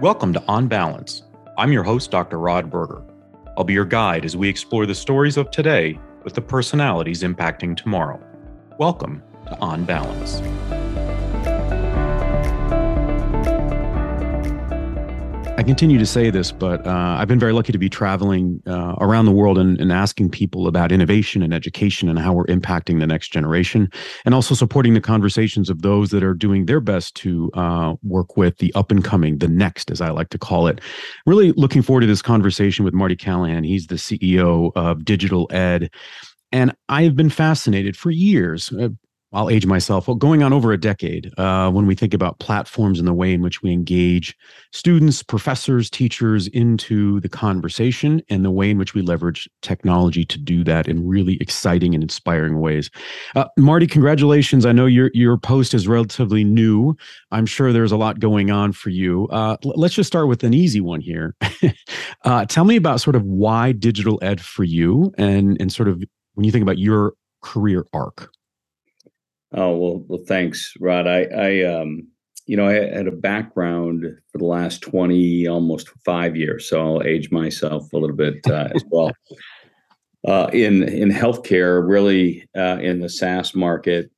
Welcome to On Balance. I'm your host, Dr. Rod Berger. I'll be your guide as we explore the stories of today with the personalities impacting tomorrow. Welcome to On Balance. Continue to say this, but uh, I've been very lucky to be traveling uh, around the world and, and, asking people about innovation and education and how we're impacting the next generation, and also supporting the conversations of those that are doing their best to uh, work with the up and coming, the next, as I like to call it. Really looking forward to this conversation with Marty Callahan. He's the CEO of Digital Ed. And I have been fascinated for years, uh, I'll age myself. Well, going on over a decade, uh, when we think about platforms and the way in which we engage students, professors, teachers into the conversation, and the way in which we leverage technology to do that in really exciting and inspiring ways. Uh, Marty, congratulations! I know your your post is relatively new. I'm sure there's a lot going on for you. Uh, let's just start with an easy one here. Uh, tell me about sort of why digital ed for you, and and sort of when you think about your career arc. Oh well, well, thanks, Rod. I, I, um, you know, I had a background for the last twenty, almost five years, so I'll age myself a little bit uh, as well. Uh, in in healthcare, really uh, in the SaaS market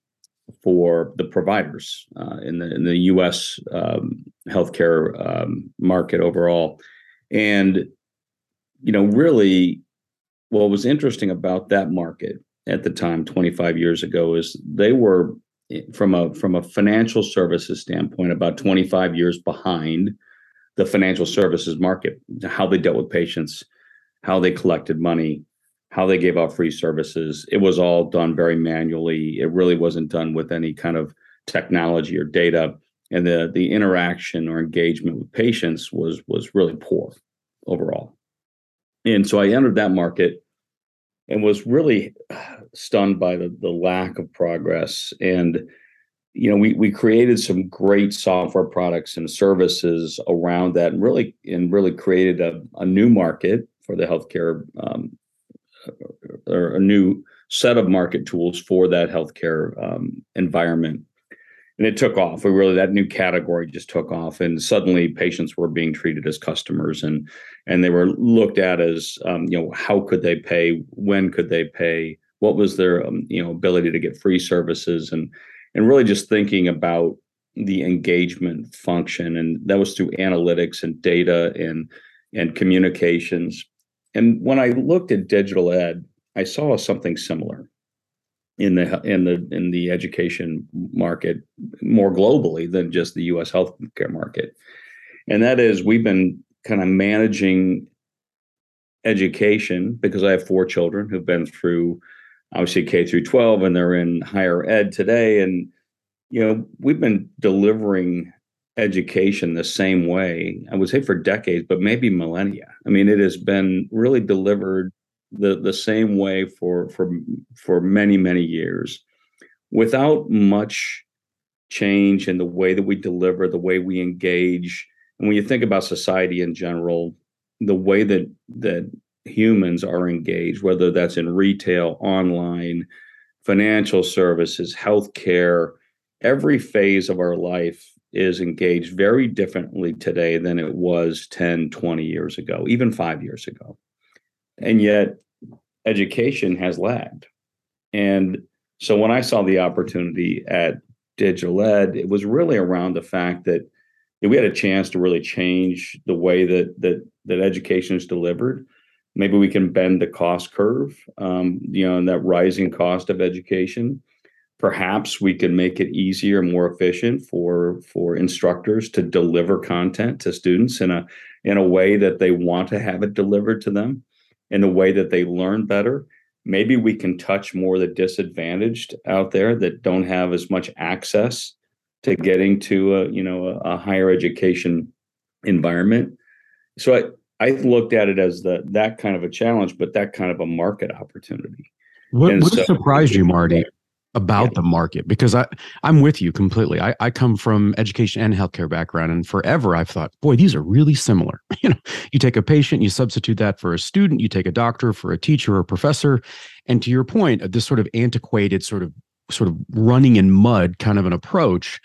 for the providers uh, in the in the U.S. Um, healthcare um, market overall, and you know, really, what was interesting about that market at the time 25 years ago is they were from a from a financial services standpoint about 25 years behind the financial services market how they dealt with patients how they collected money how they gave out free services. It was all done very manually. It really wasn't done with any kind of technology or data. And the the interaction or engagement with patients was was really poor overall. And so i entered that market and was really stunned by the, the lack of progress. And, you know, we, we created some great software products and services around that and really, and really created a, a new market for the healthcare um, or a new set of market tools for that healthcare um, environment and it took off. We really that new category just took off, and suddenly patients were being treated as customers, and and they were looked at as um, you know how could they pay, when could they pay, what was their um, you know ability to get free services, and and really just thinking about the engagement function, and that was through analytics and data and and communications. And when I looked at digital ed, I saw something similar in the in the in the education market more globally than just the U.S. healthcare market, and that is we've been kind of managing education because I have four children who've been through obviously K through 12 and they're in higher ed today, and you know we've been delivering education the same way I would say for decades, but maybe millennia. I mean, it has been really delivered the the same way for for for many many years without much change in the way that we deliver the way we engage and when you think about society in general the way that that humans are engaged whether that's in retail online financial services healthcare every phase of our life is engaged very differently today than it was 10 20 years ago even 5 years ago and yet education has lagged. And so when I saw the opportunity at Digital Ed, it was really around the fact that we had a chance to really change the way that that that education is delivered. Maybe we can bend the cost curve, um, you know, and that rising cost of education. Perhaps we can make it easier, more efficient for for instructors to deliver content to students in a in a way that they want to have it delivered to them in a way that they learn better. Maybe we can touch more the disadvantaged out there that don't have as much access to getting to a you know a, a higher education environment. So I, I looked at it as the that kind of a challenge, but that kind of a market opportunity. What, what so, surprised you, Marty? about yeah. the market because I, I'm with you completely. I, I come from education and healthcare background, and forever I've thought, boy, these are really similar. You know, you take a patient, you substitute that for a student, you take a doctor for a teacher or a professor, and to your point, this sort of antiquated, sort of sort of running in mud kind of an approach,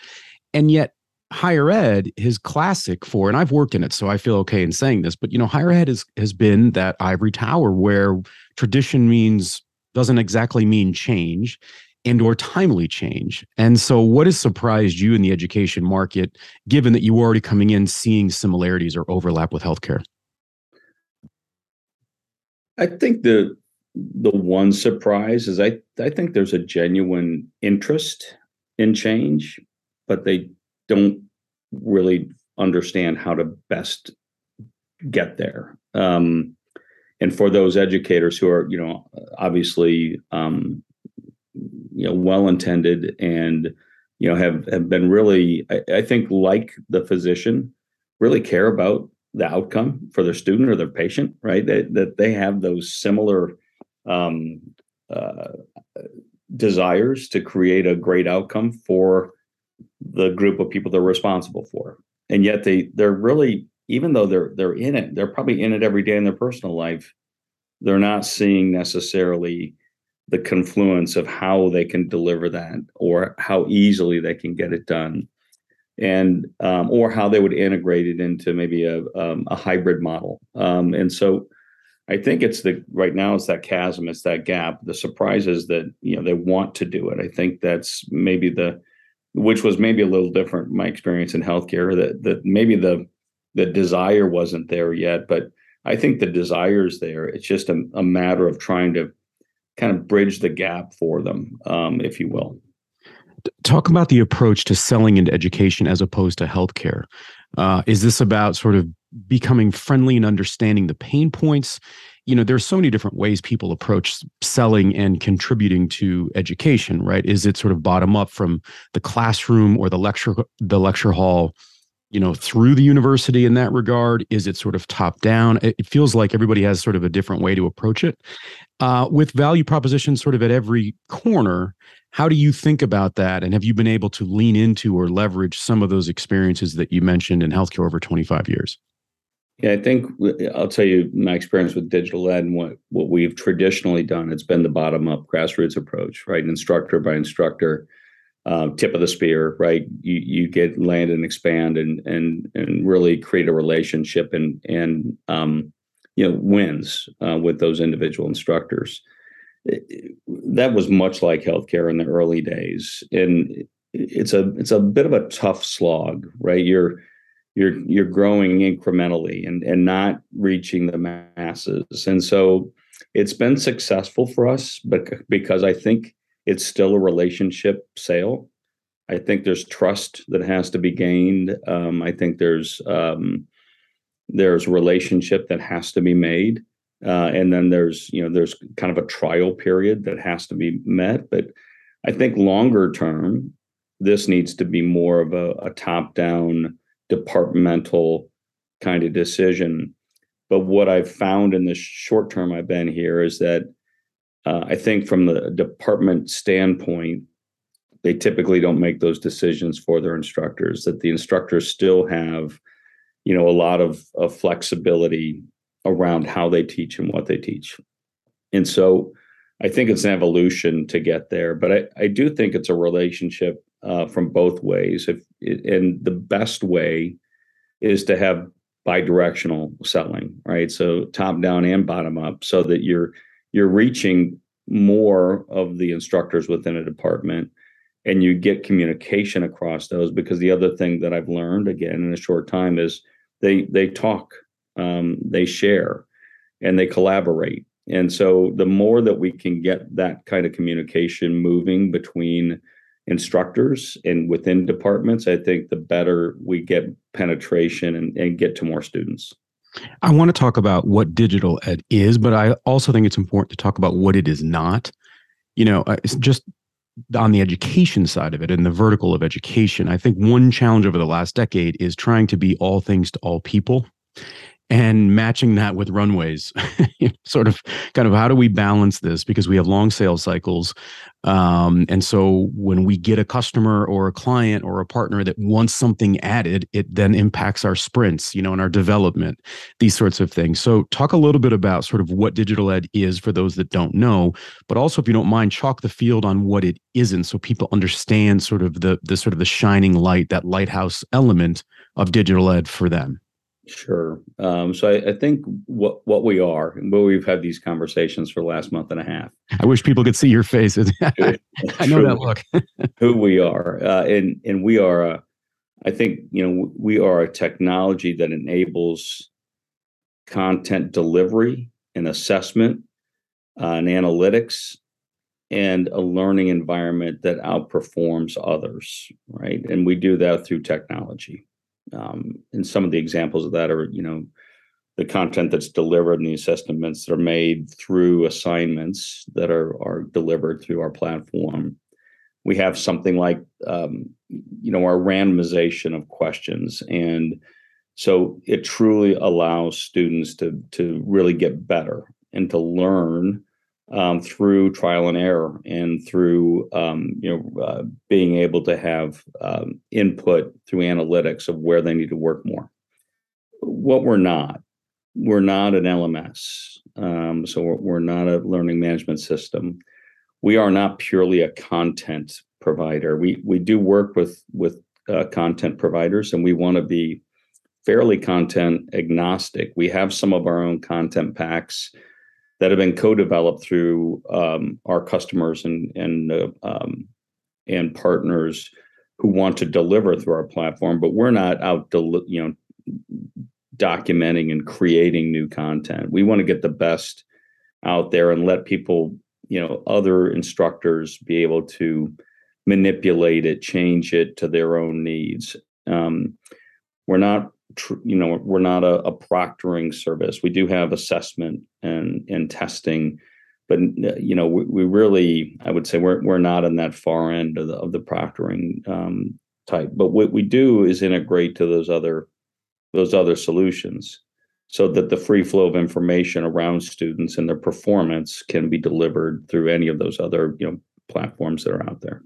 and yet higher ed is classic for, and I've worked in it, so I feel okay in saying this, but you know, higher ed is, has been that ivory tower where tradition means doesn't exactly mean change and or timely change. And so what has surprised you in the education market, given that you were already coming in seeing similarities or overlap with healthcare? I think the the one surprise is I I think there's a genuine interest in change, but they don't really understand how to best get there. Um, and for those educators who are, you know, obviously, um, you know, well intended and you know have have been really, I, I think, like the physician, really care about the outcome for their student or their patient, right? That that they have those similar um, uh, desires to create a great outcome for the group of people they're responsible for and yet they they're really even though they're they're in it they're probably in it every day in their personal life they're not seeing necessarily the confluence of how they can deliver that or how easily they can get it done and um, or how they would integrate it into maybe a, um, a hybrid model um, and so I think it's the right now it's that chasm, it's that gap. The surprise is that you know they want to do it. I think that's maybe the which was maybe a little different my experience in healthcare that that maybe the the desire wasn't there yet, but I think the desire is there. It's just a, a matter of trying to kind of bridge the gap for them, um, if you will. Talk about the approach to selling into education as opposed to healthcare. Uh, is this about sort of becoming friendly and understanding the pain points? You know, there's so many different ways people approach selling and contributing to education, right? Is it sort of bottom up from the classroom or the lecture the lecture hall? you know through the university in that regard is it sort of top down it feels like everybody has sort of a different way to approach it uh, with value propositions sort of at every corner how do you think about that? And have you been able to lean into or leverage some of those experiences that you mentioned in healthcare over 25 years? Yeah, I think I'll tell you my experience with digital ed and what, what we've traditionally done. It's been the bottom up grassroots approach, right? Instructor by instructor, uh, tip of the spear, right? You you get land and expand and and and really create a relationship and and um, you know wins uh, with those individual instructors that was much like healthcare in the early days, and it's a it's a bit of a tough slog, right? You're you're you're growing incrementally and and not reaching the masses, and so it's been successful for us, but because I think it's still a relationship sale. I think there's trust that has to be gained. Um, I think there's um, there's relationship that has to be made uh, and then there's you know there's kind of a trial period that has to be met but i think longer term this needs to be more of a, a top down departmental kind of decision but what i've found in the short term i've been here is that uh, i think from the department standpoint they typically don't make those decisions for their instructors that the instructors still have you know a lot of, of flexibility around how they teach and what they teach. And so I think it's an evolution to get there, but I, I do think it's a relationship uh, from both ways. If and the best way is to have bi-directional selling, right? So top down and bottom up, so that you're you're reaching more of the instructors within a department and you get communication across those because the other thing that I've learned again in a short time is they they talk um, they share and they collaborate. And so the more that we can get that kind of communication moving between instructors and within departments, I think the better we get penetration and, and get to more students. I want to talk about what digital ed is, but I also think it's important to talk about what it is not. You know, uh, it's just on the education side of it and the vertical of education. I think one challenge over the last decade is trying to be all things to all people and matching that with runways sort of kind of how do we balance this? Because we have long sales cycles um, and so when we get a customer or a client or a partner that wants something added it then impacts our sprints you know and our development these sorts of things. So talk a little bit about sort of what digital ed is for those that don't know but also if you don't mind chalk the field on what it isn't so people understand sort of the the sort of the shining light that lighthouse element of digital ed for them Sure. Um, so I, I, think what what we are, and what we've had these conversations for the last month and a half. I wish people could see your faces. I know that look. who we are, uh, and and we are. A, I think you know we are a technology that enables content delivery and assessment uh, and analytics and a learning environment that outperforms others, right? And we do that through technology. Um, and some of the examples of that are, you know, the content that's delivered and the assessments that are made through assignments that are are delivered through our platform. We have something like, um, you know, our randomization of questions, and so it truly allows students to to really get better and to learn um, through trial and error and through um, you know uh, being able to have um, input through analytics of where they need to work more. What we're not, we're not an LMS, um, so we're, we're not a learning management system. We are not purely a content provider. We we do work with with uh, content providers, and we want to be fairly content agnostic. We have some of our own content packs that have been co-developed through um, our customers and and uh, um, and partners who want to deliver through our platform, but we're not out, del- you know, documenting and creating new content. We want to get the best out there and let people, you know, other instructors be able to manipulate it, change it to their own needs. Um, we're not tr- you know we're not a, a, proctoring service. We do have assessment and and testing but you know we, we really i would say we're, we're not in that far end of the, of the proctoring um, type. But what we do is integrate to those other those other solutions so that the free flow of information around students and their performance can be delivered through any of those other you know platforms that are out there.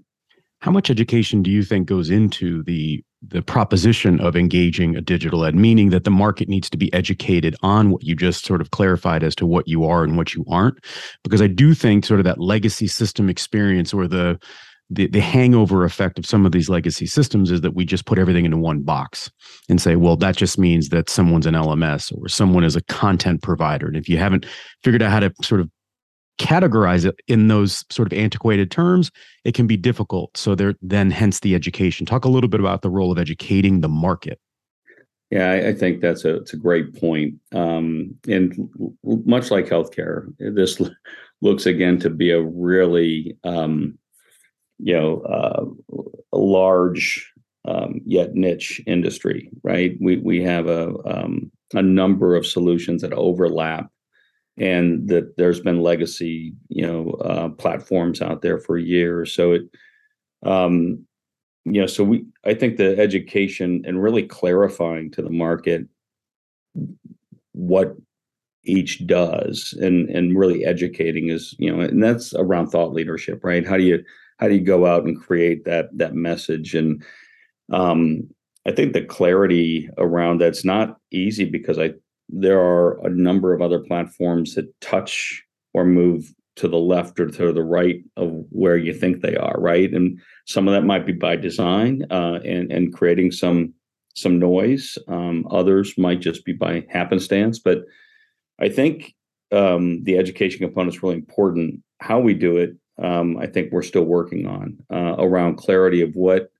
How much education do you think goes into the the proposition of engaging a digital ed, meaning that the market needs to be educated on what you just sort of clarified as to what you are and what you aren't? Because I do think sort of that legacy system experience or the the, the hangover effect of some of these legacy systems is that we just put everything into one box and say, well, that just means that someone's an LMS or someone is a content provider. And if you haven't figured out how to sort of categorize it in those sort of antiquated terms, it can be difficult. So there, then hence the education. Talk a little bit about the role of educating the market. Yeah, I, I think that's a it's a great point. Um, and much like healthcare, this looks again to be a really um, you know uh, large um, yet niche industry. Right? We we have a um, a number of solutions that overlap and that there's been legacy you know uh, platforms out there for years so. It um you know so we i think the education and really clarifying to the market what each does and and really educating is you know and that's around thought leadership right? How do you how do you go out and create that that message? And um i think the clarity around that's not easy because i there are a number of other platforms that touch or move to the left or to the right of where you think they are, right? And some of that might be by design uh, and and creating some some noise. Um, others might just be by happenstance. But I think um, the education component is really important. How we do it, um, I think we're still working on uh, around clarity of what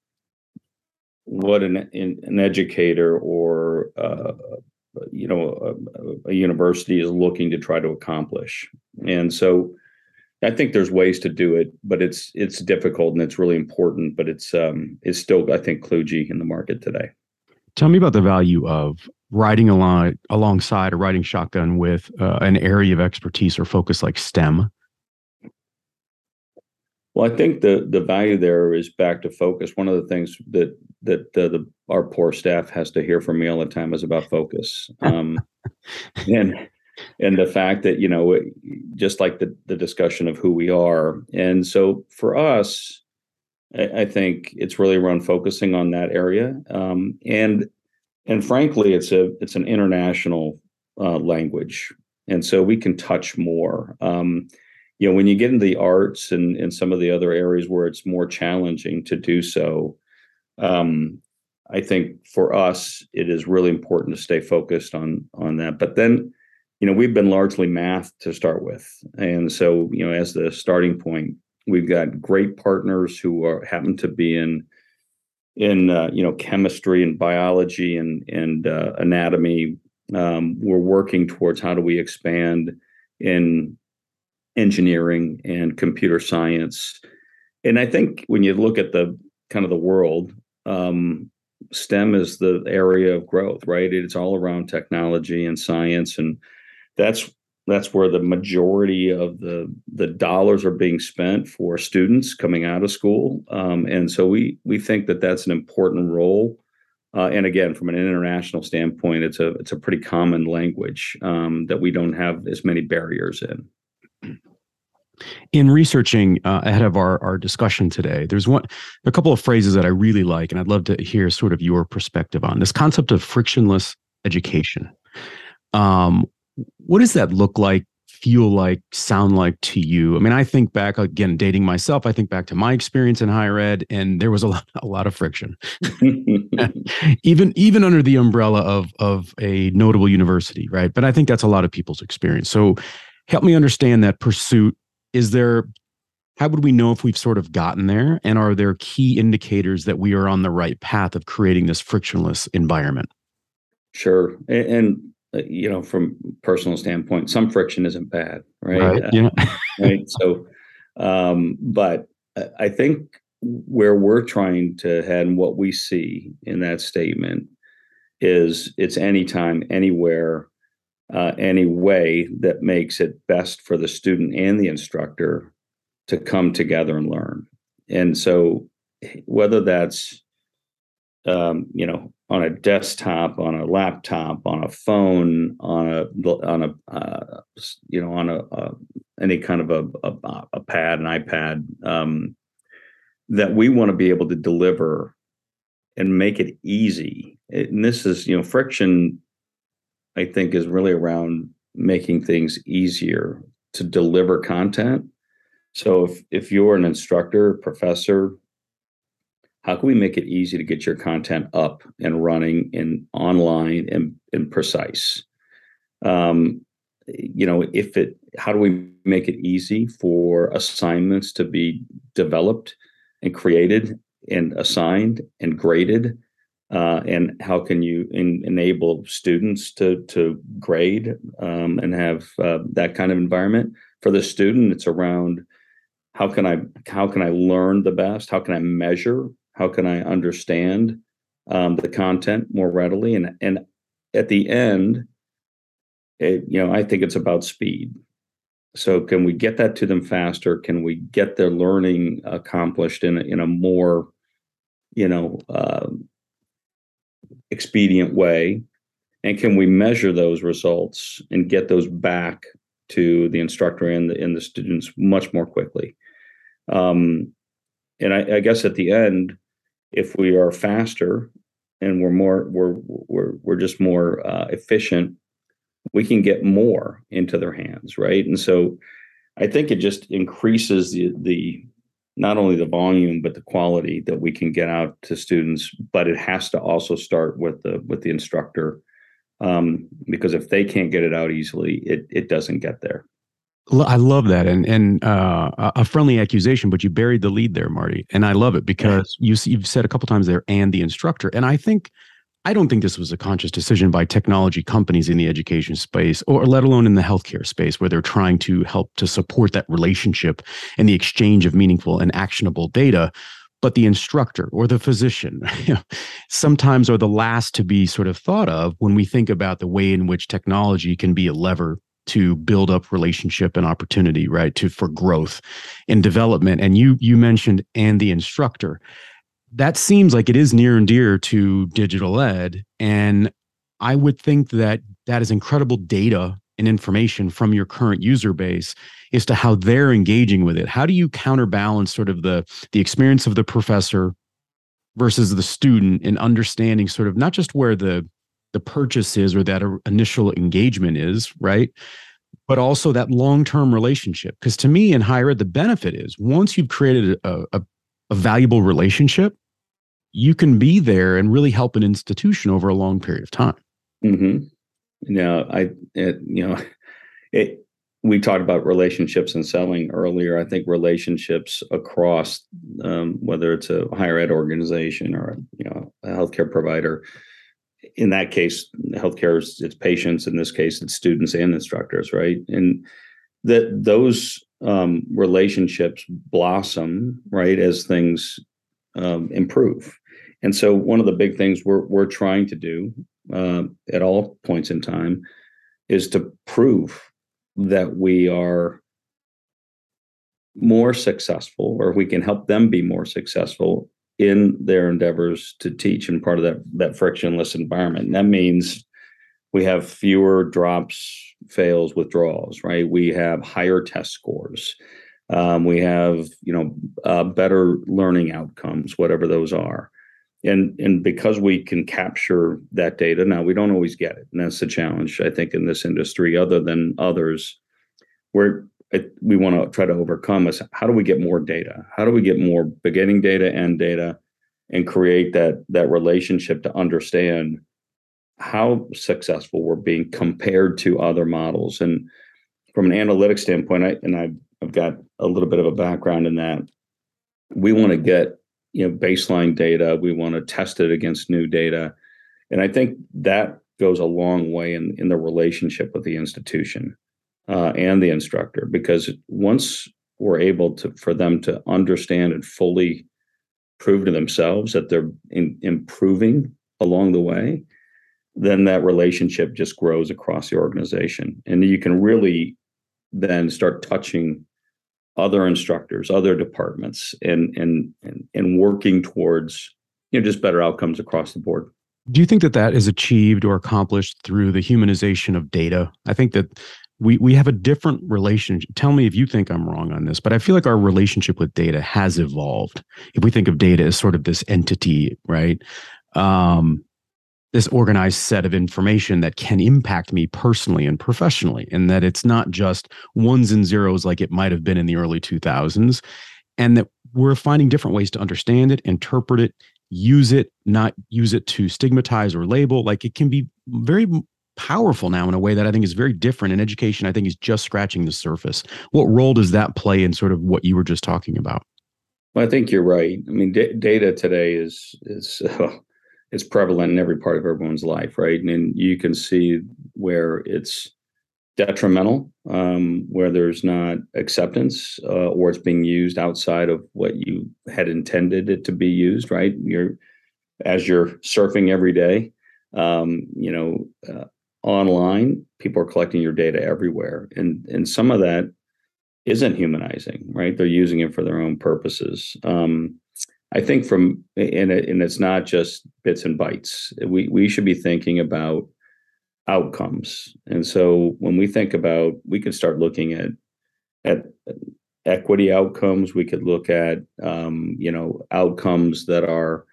what an an educator or uh, you know a, a, university is looking to try to accomplish. And so i think there's ways to do it but it's it's difficult and it's really important but it's um it's still i think kludgy in the market today. Tell me about the value of riding along alongside or riding shotgun with uh, an area of expertise or focus like stem Well, I think the the value there is back to focus. One of the things that that uh, the our poor staff has to hear from me all the time is about focus, um, and and the fact that you know just like the the discussion of who we are, and so for us, I, I think it's really around focusing on that area, um, and and frankly, it's a it's an international uh, language, and so we can touch more. Um, you know, when you get into the arts and and some of the other areas where it's more challenging to do so, um, I think for us it is really important to stay focused on on that. But then, you know, we've been largely math to start with, and so you know, as the starting point, we've got great partners who are happen to be in in uh, you know chemistry and biology and and uh, anatomy. Um, we're working towards how do we expand in engineering and computer science. And I think when you look at the kind of the world, um, STEM is the area of growth, right? It's all around technology and science, and that's that's where the majority of the the dollars are being spent for students coming out of school um, and so we we think that that's an important role uh, and again from an international standpoint it's a it's a pretty common language um, that we don't have as many barriers in in researching uh, ahead of our, our discussion today there's one a couple of phrases that i really like and i'd love to hear sort of your perspective on this concept of frictionless education. Um, what does that look like feel like sound like to you? I mean i think back again dating myself i think back to my experience in higher ed and there was a lot, a lot of friction. Even even under the umbrella of of a notable university right? But i think that's a lot of people's experience. So help me understand that pursuit is there how would we know if we've sort of gotten there and are there key indicators that we are on the right path of creating this frictionless environment sure and, and uh, you know, from personal standpoint, some friction isn't bad, right? right uh, yeah. right. So, um, but I think where we're trying to head and what we see in that statement is it's anytime, anywhere, uh, any way that makes it best for the student and the instructor to come together and learn. And so, whether that's um, you know on a desktop, on a laptop, on a phone, on a on a uh, you know on a uh, any kind of a, a, a pad, an iPad, um, that we want to be able to deliver and make it easy. And this is you know friction. I think is really around making things easier to deliver content. So if if you're an instructor, professor, how can we make it easy to get your content up and running and online and, and precise um, you know if it how do we make it easy for assignments to be developed and created and assigned and graded uh, and how can you in, enable students to to grade um, and have uh, that kind of environment for the student it's around how can i how can i learn the best how can i measure how can I understand um, the content more readily? And and at the end, it, you know, I think it's about speed. So can we get that to them faster? Can we get their learning accomplished in a, in a more, you know, uh, expedient way? And can we measure those results and get those back to the instructor and the and the students much more quickly? Um, and I, I guess at the end, if we are faster and we're more we're we're we're just more uh, efficient we can get more into their hands right and so i think it just increases the the not only the volume but the quality that we can get out to students. But it has to also start with the with the instructor um, because if they can't get it out easily it it doesn't get there. I love that, and and uh, a friendly accusation, but you buried the lead there, Marty, and I love it because you you've said a couple times there, and the instructor, and I think I don't think this was a conscious decision by technology companies in the education space, or let alone in the healthcare space, where they're trying to help to support that relationship and the exchange of meaningful and actionable data. But the instructor or the physician sometimes are the last to be sort of thought of when we think about the way in which technology can be a lever to build up relationship and opportunity, right? To for growth and development. And you you mentioned and the instructor. That seems like it is near and dear to digital ed. And I would think that that is incredible data and information from your current user base as to how they're engaging with it. How do you counterbalance sort of the the experience of the professor versus the student in understanding sort of not just where the the purchase is or that initial engagement is, right? But also that long-term relationship. Because to me in higher ed, the benefit is once you've created a, a, a valuable relationship, you can be there and really help an institution over a long period of time. Mm-hmm. Now, I, it, you know, it, we talked about relationships and selling earlier. I think relationships across, um, whether it's a higher ed organization or you know a healthcare provider, in that case, healthcare is it's patients. In this case, it's students and instructors, right? And that those um, relationships blossom, right, as things um, improve. And so, one of the big things we're we're trying to do uh, at all points in time is to prove that we are more successful or we can help them be more successful in their endeavors to teach and part of that that frictionless environment and that means we have fewer drops fails withdrawals right? We have higher test scores. Um, we have you know uh, better learning outcomes whatever those are. And and because we can capture that data now we don't always get it and that's the challenge i think in this industry other than others where we want to try to overcome is how do we get more data? How do we get more beginning data and data and create that that relationship to understand how successful we're being compared to other models. And from an analytics standpoint I, and I've, I've got a little bit of a background in that we want to get you know baseline data we want to test it against new data. And i think that goes a long way in in the relationship with the institution uh, and the instructor because once we're able to for them to understand and fully prove to themselves that they're in, improving along the way then that relationship just grows across the organization and you can really then start touching other instructors, other departments, and and and, and working towards you know just better outcomes across the board. Do you think that that is achieved or accomplished through the humanization of data? I think that we we have a different relationship. Tell me if you think I'm wrong on this, but I feel like our relationship with data has evolved. If we think of data as sort of this entity, right? Um, this organized set of information that can impact me personally and professionally and that it's not just ones and zeros like it might have been in the early 2000s and that we're finding different ways to understand it interpret it use it not use it to stigmatize or label. Like it can be very powerful now in a way that i think is very different and education i think is just scratching the surface. What role does that play in sort of what you were just talking about? Well, I think you're right. I mean, d- data today is is uh, it's prevalent in every part of everyone's life, right? And, and you can see where it's detrimental, um, where there's not acceptance, uh, or it's being used outside of what you had intended it to be used, right? You're as you're surfing every day, um, you know, uh, online, people are collecting your data everywhere, and and some of that isn't humanizing, right? They're using it for their own purposes. Um, I think from and it, and it's not just bits and bytes. We we should be thinking about outcomes. And so when we think about, we could start looking at at equity outcomes. We could look at um, you know outcomes that are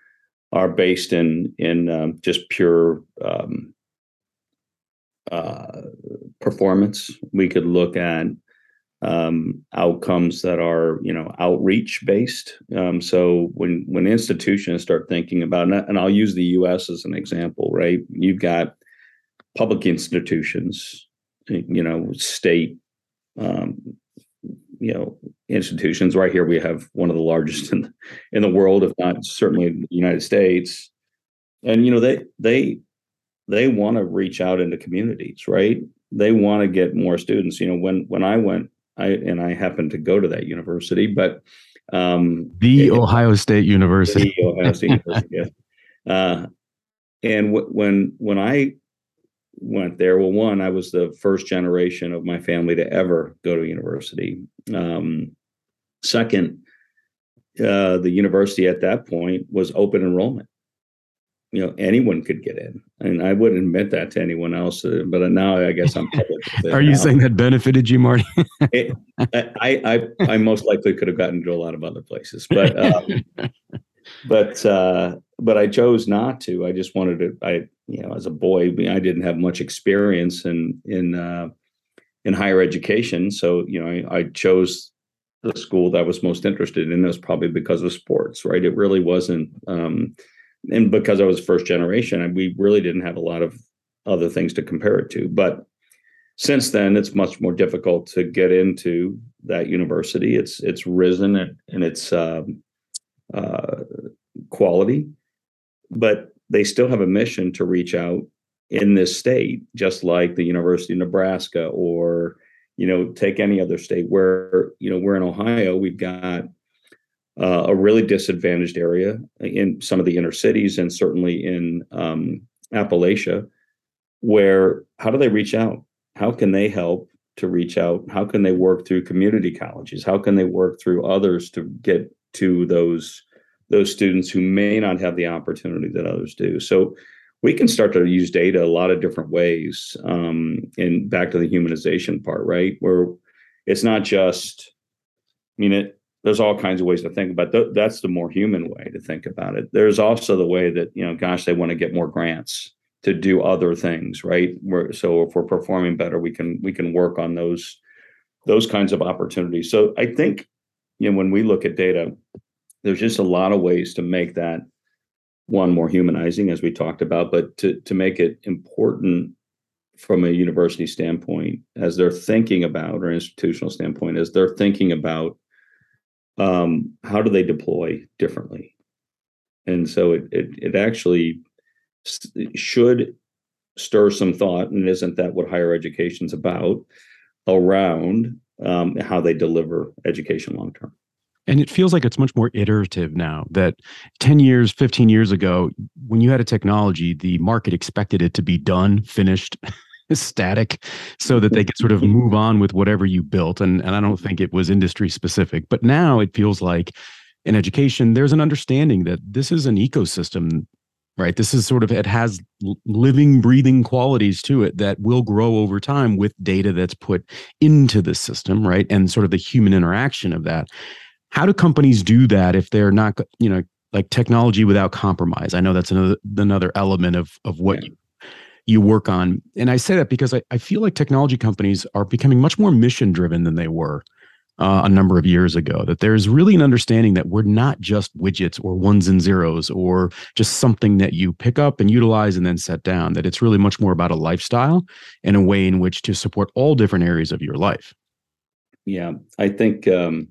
are based in in um, just pure um, uh, performance. We could look at um, outcomes that are you know outreach based. Um, so when when institutions start thinking about and I'll use the U.S. as an example, right? You've got public institutions, you know, state, um, you know, institutions. Right here, we have one of the largest in in the world, if not certainly in the United States. And you know, they they they want to reach out into communities, right? They want to get more students. You know, when when I went I and I happened to go to that university, but um, the it, Ohio State University. The Ohio State University. yes. Uh, and w- when when I went there? Well, one, I was the first generation of my family to ever go to university. Um, second, uh, the university at that point was open enrollment. You know, anyone could get in, and I wouldn't admit that to anyone else. Uh, but now I guess I'm public. Are you now. saying that benefited you, Marty? it, I, I I most likely could have gotten to a lot of other places, but um, but uh, but I chose not to. I just wanted to. I you know, as a boy, I didn't have much experience in in uh, in higher education, so you know, I, I chose the school that I was most interested in. It was probably because of sports, right? It really wasn't, um, and because I was first generation, we really didn't have a lot of other things to compare it to. But since then, it's much more difficult to get into that university. It's it's risen in its um, uh, quality, but they still have a mission to reach out in this state, just like the University of Nebraska or you know, take any other state where, you know, we're in Ohio, we've got uh, a really disadvantaged area in some of the inner cities and certainly in um, Appalachia, where how do they reach out? How can they help to reach out? How can they work through community colleges? How can they work through others to get to those those students who may not have the opportunity that others do? So we can start to use data a lot of different ways. Um, and back to the humanization part, right? Where it's not just, I mean, it, there's all kinds of ways to think about it. That's the more human way to think about it. There's also the way that, you know, gosh, they want to get more grants to do other things, right? We're, so if we're performing better, we can we can work on those those kinds of opportunities. So I think, you know, when we look at data, there's just a lot of ways to make that one more humanizing as we talked about but to to make it important from a university standpoint as they're thinking about or institutional standpoint as they're thinking about um, how do they deploy differently? And so it it, it actually should stir some thought and isn't that what higher education is about around um, how they deliver education long term and it feels like it's much more iterative now that 10 years, 15 years ago, when you had a technology, the market expected it to be done, finished, static, so that they could sort of move on with whatever you built. And, and I don't think it was industry specific. But now it feels like in education, there's an understanding that this is an ecosystem right this is sort of it has living breathing qualities to it that will grow over time with data that's put into the system right and sort of the human interaction of that how do companies do that if they're not, you know, like technology without compromise? I know that's another another element of of what you you work on. And I say that because I, I feel like technology companies are becoming much more mission driven than they were uh, a number of years ago. That there's really an understanding that we're not just widgets or ones and zeros or just something that you pick up and utilize and then set down. That it's really much more about a lifestyle and a way in which to support all different areas of your life. Yeah, I think um,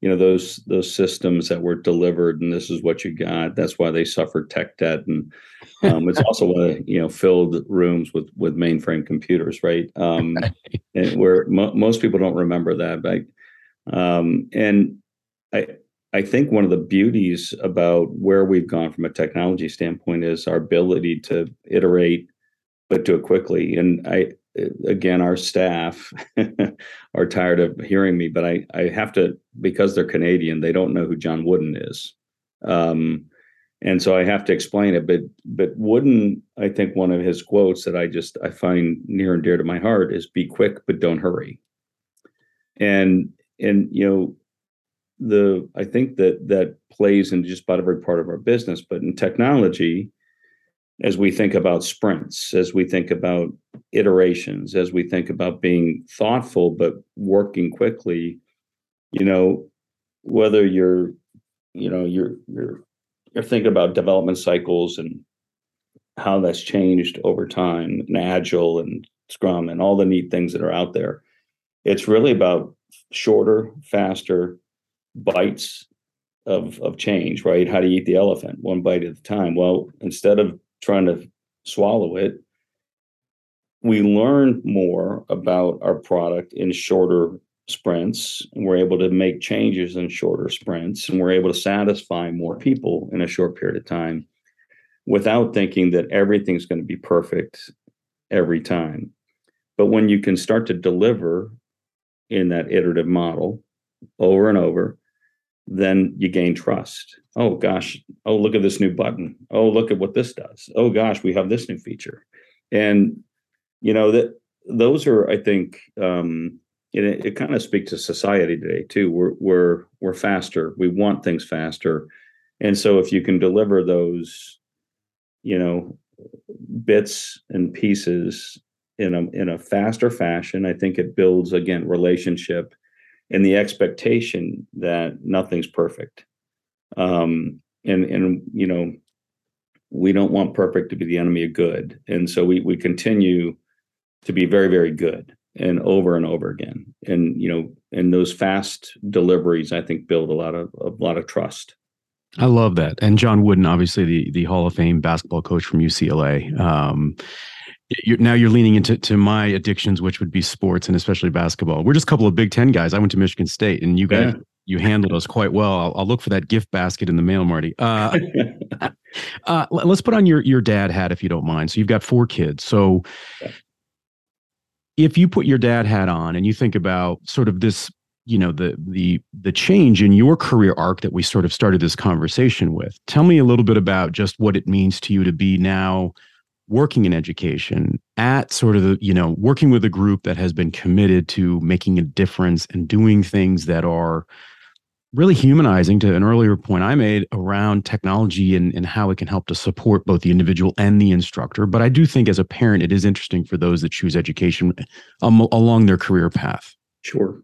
you know those those systems that were delivered and this is what you got. That's why they suffered tech debt and um, it's also why you know filled rooms with with mainframe computers right? Um, and where mo- most people don't remember that but um, and i i think one of the beauties about where we've gone from a technology standpoint is our ability to iterate but do it quickly. And i again, our staff are tired of hearing me, but I, I have to, because they're Canadian, they don't know who John Wooden is. Um, and so I have to explain it. But but Wooden, I think one of his quotes that I just I find near and dear to my heart is "Be quick, but don't hurry." And and you know, the I think that that plays in just about every part of our business. But in technology, as we think about sprints, as we think about iterations, as we think about being thoughtful but working quickly, you know, whether you're, you know, you're you're you're thinking about development cycles and how that's changed over time, and agile and Scrum and all the neat things that are out there. It's really about shorter, faster bites of of change, right? How do you eat the elephant? One bite at a time. Well, instead of trying to swallow it, we learn more about our product in shorter sprints we're able to make changes in shorter sprints and we're able to satisfy more people in a short period of time without thinking that everything's going to be perfect every time. But when you can start to deliver in that iterative model over and over, then you gain trust. Oh gosh, oh look at this new button. Oh look at what this does. Oh gosh, we have this new feature. And you know that those are, I think, um, it, it kind of speaks to society today too. We're we're we're faster. We want things faster, and so if you can deliver those, you know, bits and pieces in a in a faster fashion, I think it builds again relationship and the expectation that nothing's perfect. Um, and and you know, we don't want perfect to be the enemy of good, and so we we continue to be very very good and over and over again. And you know, and those fast deliveries, I think, build a lot of a lot of trust. I love that. And John Wooden, obviously the the Hall of Fame basketball coach from UCLA. Um, you're, now you're leaning into to my addictions, which would be sports and especially basketball. We're just a couple of Big Ten guys. I went to Michigan State, and you guys yeah. you handled us quite well. I'll, I'll, look for that gift basket in the mail, Marty. Uh, uh, let's put on your your dad hat if you don't mind. So you've got four kids. So if you put your dad hat on and you think about sort of this you know the the the change in your career arc that we sort of started this conversation with tell me a little bit about just what it means to you to be now working in education at sort of the you know working with a group that has been committed to making a difference and doing things that are really humanizing to an earlier point I made around technology and, and how it can help to support both the individual and the instructor. But I do think as a parent, it is interesting for those that choose education um, along their career path. Sure.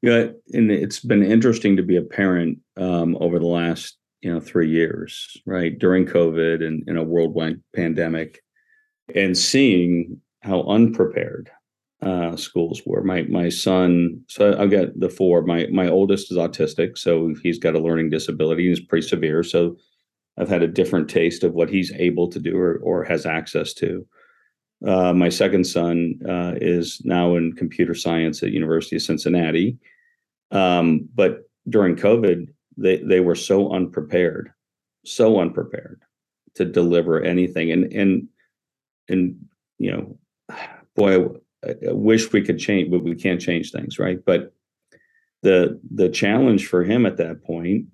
Yeah, and it's been interesting to be a parent um, over the last you know three years, right? During COVID and in a worldwide pandemic, and seeing how unprepared uh, schools were. My my son, so I've got the four. My my oldest is autistic, so he's got a learning disability. He's pretty severe. So I've had a different taste of what he's able to do or or has access to. Uh, my second son uh, is now in computer science at University of Cincinnati, um, but during COVID, they they were so unprepared, so unprepared to deliver anything, and and and you know, boy, I wish we could change, but we can't change things, right? But the the challenge for him at that point,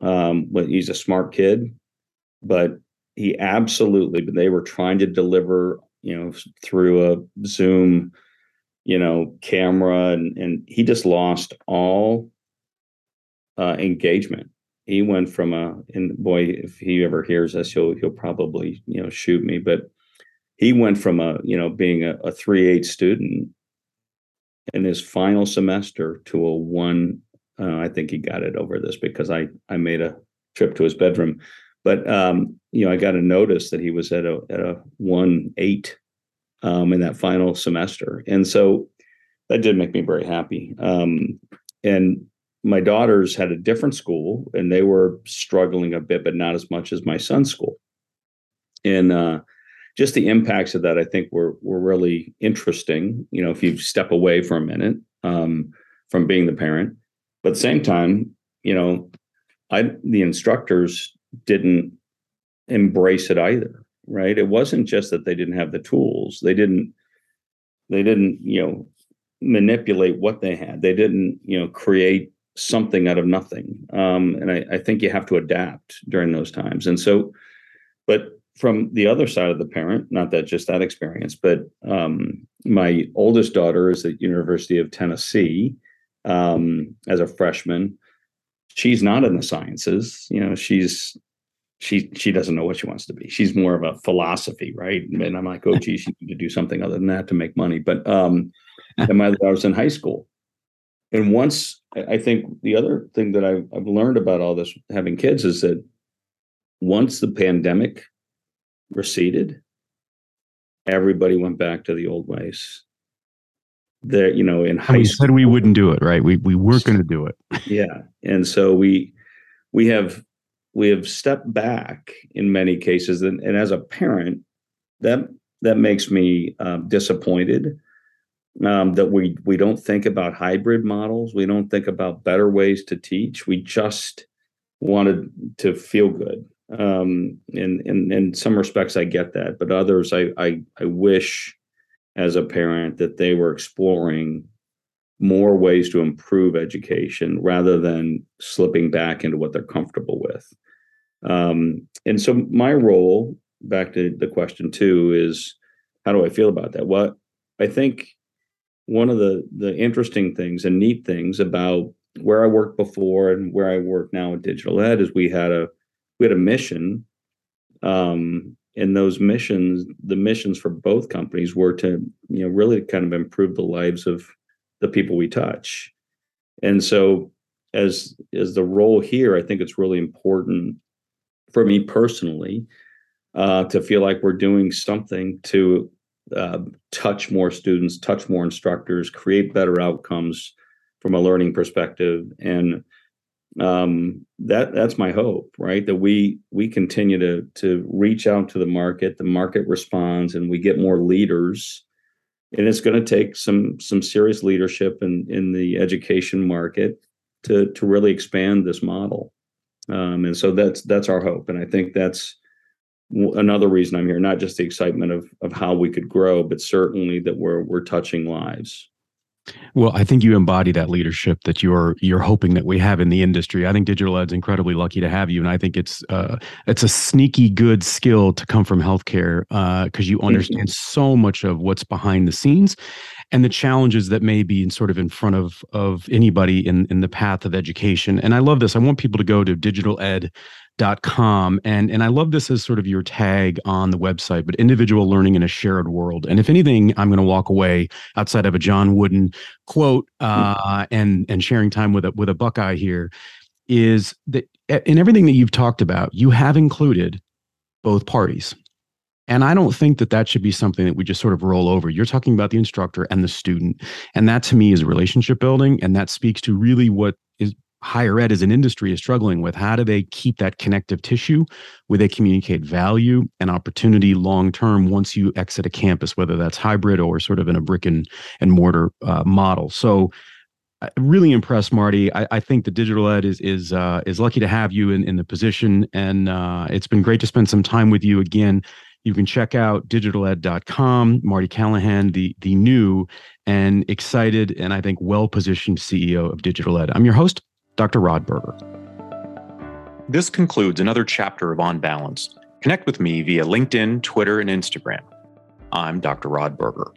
um, well, he's a smart kid, but he absolutely, but they were trying to deliver, you know, through a Zoom, you know, camera, and and he just lost all uh, engagement. He went from a, and boy, if he ever hears this, he'll he'll probably you know shoot me, but he went from a you know being a, a three eight student in his final semester to a one. Uh, I think he got it over this because I I made a trip to his bedroom, but um, you know I got a notice that he was at a at a one eight um, in that final semester, and so that did make me very happy. Um, and my daughters had a different school, and they were struggling a bit, but not as much as my son's school. And uh, just the impacts of that, I think, were were really interesting. You know, if you step away for a minute um, from being the parent, but at the same time, you know, I the instructors didn't embrace it either. Right? It wasn't just that they didn't have the tools; they didn't they didn't you know manipulate what they had. They didn't you know create something out of nothing. Um, and I, I think you have to adapt during those times. And so, but from the other side of the parent, not that just that experience, but um, my oldest daughter is at University of Tennessee um, as a freshman. She's not in the sciences, you know. She's she she doesn't know what she wants to be. She's more of a philosophy, right? And I'm like, oh, geez, she need to do something other than that to make money. But um, and my I was in high school, and once I think the other thing that I've, I've learned about all this having kids is that once the pandemic receded, everybody went back to the old ways. There, you know, in high we school, said we wouldn't do it, right? We we weren't going to do it. yeah, and so we we have we have stepped back in many cases, and, and as a parent, that that makes me um, disappointed um, that we we don't think about hybrid models. We don't think about better ways to teach. We just wanted to feel good um, in, in in some respects I get that, but others I I, I wish as a parent that they were exploring more ways to improve education rather than slipping back into what they're comfortable with. Um, and so my role, back to the question too, is how do I feel about that? What I think one of the the interesting things and neat things about where I worked before and where I work now at DigitalEd is we had a we had a mission. Um, and those missions, the missions for both companies were to, you know, really kind of improve the lives of the people we touch. And so as as the role here, I think it's really important for me personally uh, to feel like we're doing something to uh, touch more students, touch more instructors, create better outcomes from a learning perspective, and um, that that's my hope, right? That we we continue to to reach out to the market, the market responds, and we get more leaders. And it's going to take some some serious leadership in in the education market to to really expand this model. Um, and so that's that's our hope, and I think that's another reason I'm here. Not just the excitement of of how we could grow, but certainly that we're we're touching lives. Well, I think you embody that leadership that you're you're hoping that we have in the industry. I think DigitalEd's incredibly lucky to have you, and I think it's uh, it's a sneaky good skill to come from healthcare because uh, you understand mm-hmm. so much of what's behind the scenes and the challenges that may be in sort of in front of of anybody in in the path of education. And I love this. I want people to go to DigitalEd dot com and and I love this as sort of your tag on the website but individual learning in a shared world and if anything I'm going to walk away outside of a John Wooden quote hmm. uh, and and sharing time with a with a Buckeye here is that in everything that you've talked about you have included both parties and I don't think that that should be something that we just sort of roll over. You're talking about the instructor and the student. And that to me is relationship building. And that speaks to really what is higher ed as an industry is struggling with. How do they keep that connective tissue where they communicate value and opportunity long term once you exit a campus, whether that's hybrid or sort of in a brick and, and mortar uh, model? So, uh, really impressed, Marty. I, I, think the DigitalEd is is uh, is lucky to have you in, in the position, and uh, it's been great to spend some time with you again. You can check out digitaled.com, Marty Callahan, the the new and excited and I think well positioned CEO of DigitalEd. I'm your host, Dr. Rod Berger. This concludes another chapter of On Balance. Connect with me via LinkedIn, Twitter, and Instagram. I'm Dr. Rod Berger.